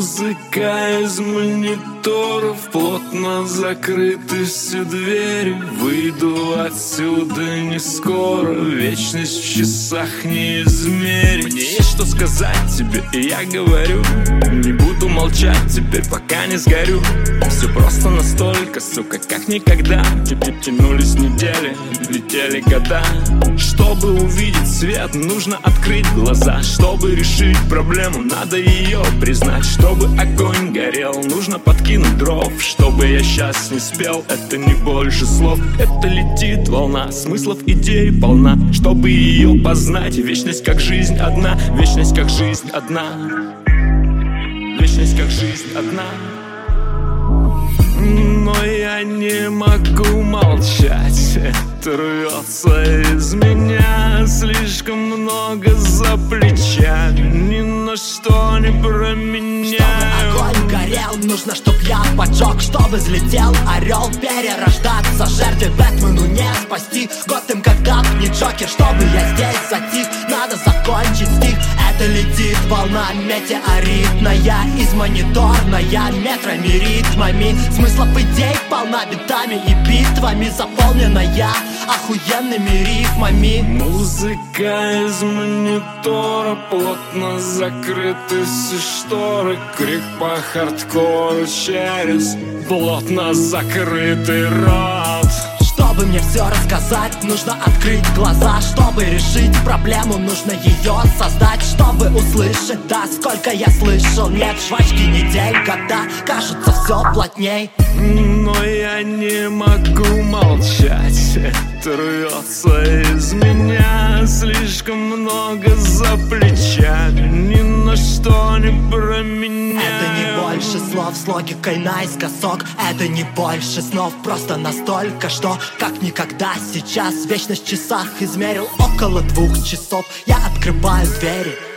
Музыка из монитора мониторов Плотно закрыты все двери Выйду отсюда не скоро. Вечность в часах не измерить Мне есть что сказать тебе, и я говорю. Не буду молчать теперь, пока не сгорю. Все просто настолько, сука, как никогда. Тянулись недели, летели года. Чтобы увидеть свет, нужно открыть глаза. Чтобы решить проблему, надо ее признать. Чтобы огонь горел, нужно подкинуть дров Чтобы я сейчас не спел, это не больше слов Это летит волна, смыслов идей полна. Чтобы ее познать, вечность как жизнь одна Вечность как жизнь одна. Вечность как жизнь одна. Но я не могу молчать Это рвется из меня. Слишком много за плечами Ни на что не променяю нужно, чтоб я поджег Чтобы взлетел орел, перерождаться Жертве Бэтмену не спасти. Готэм как дав, не Джокер Чтобы я здесь затих, надо закончить стих. Это летит волна метеоритная. Из мониторная метрами ритмами Смыслов идей полна битами и битвами Заполненная охуенными рифмами Музыка из монитора Плотно закрыты все шторы. Крик по хардкору через Плотно закрытый рот чтобы мне все рассказать, нужно открыть глаза Чтобы решить проблему, нужно ее создать Чтобы услышать, да, сколько я слышал Нет жвачки недель, года, кажется все плотней. Но я не могу молчать. Это рвется из меня. Слишком много за плечами на что не променяю. Это не больше слов с логикой наискосок. Это не больше снов, просто настолько, что как никогда сейчас. Вечность в часах измерил около двух часов. Я открываю двери